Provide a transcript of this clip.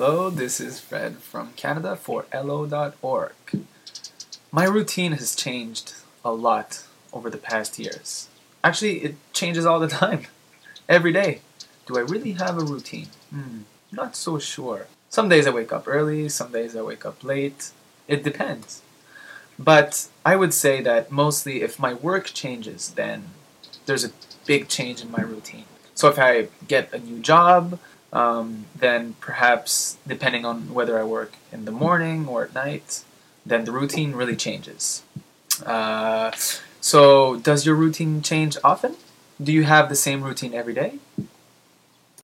Hello, this is Fred from Canada for elllo.org. My routine has changed a lot over the past years. Actually, it changes all the time. Every day. Do I really have a routine? Hmm, not so sure. Some days I wake up early, some days I wake up late. It depends. But I would say that mostly if my work changes, then there's a big change in my routine. So if I get a new job, um, then perhaps depending on whether I work in the morning or at night, then the routine really changes. Uh, so does your routine change often? Do you have the same routine every day?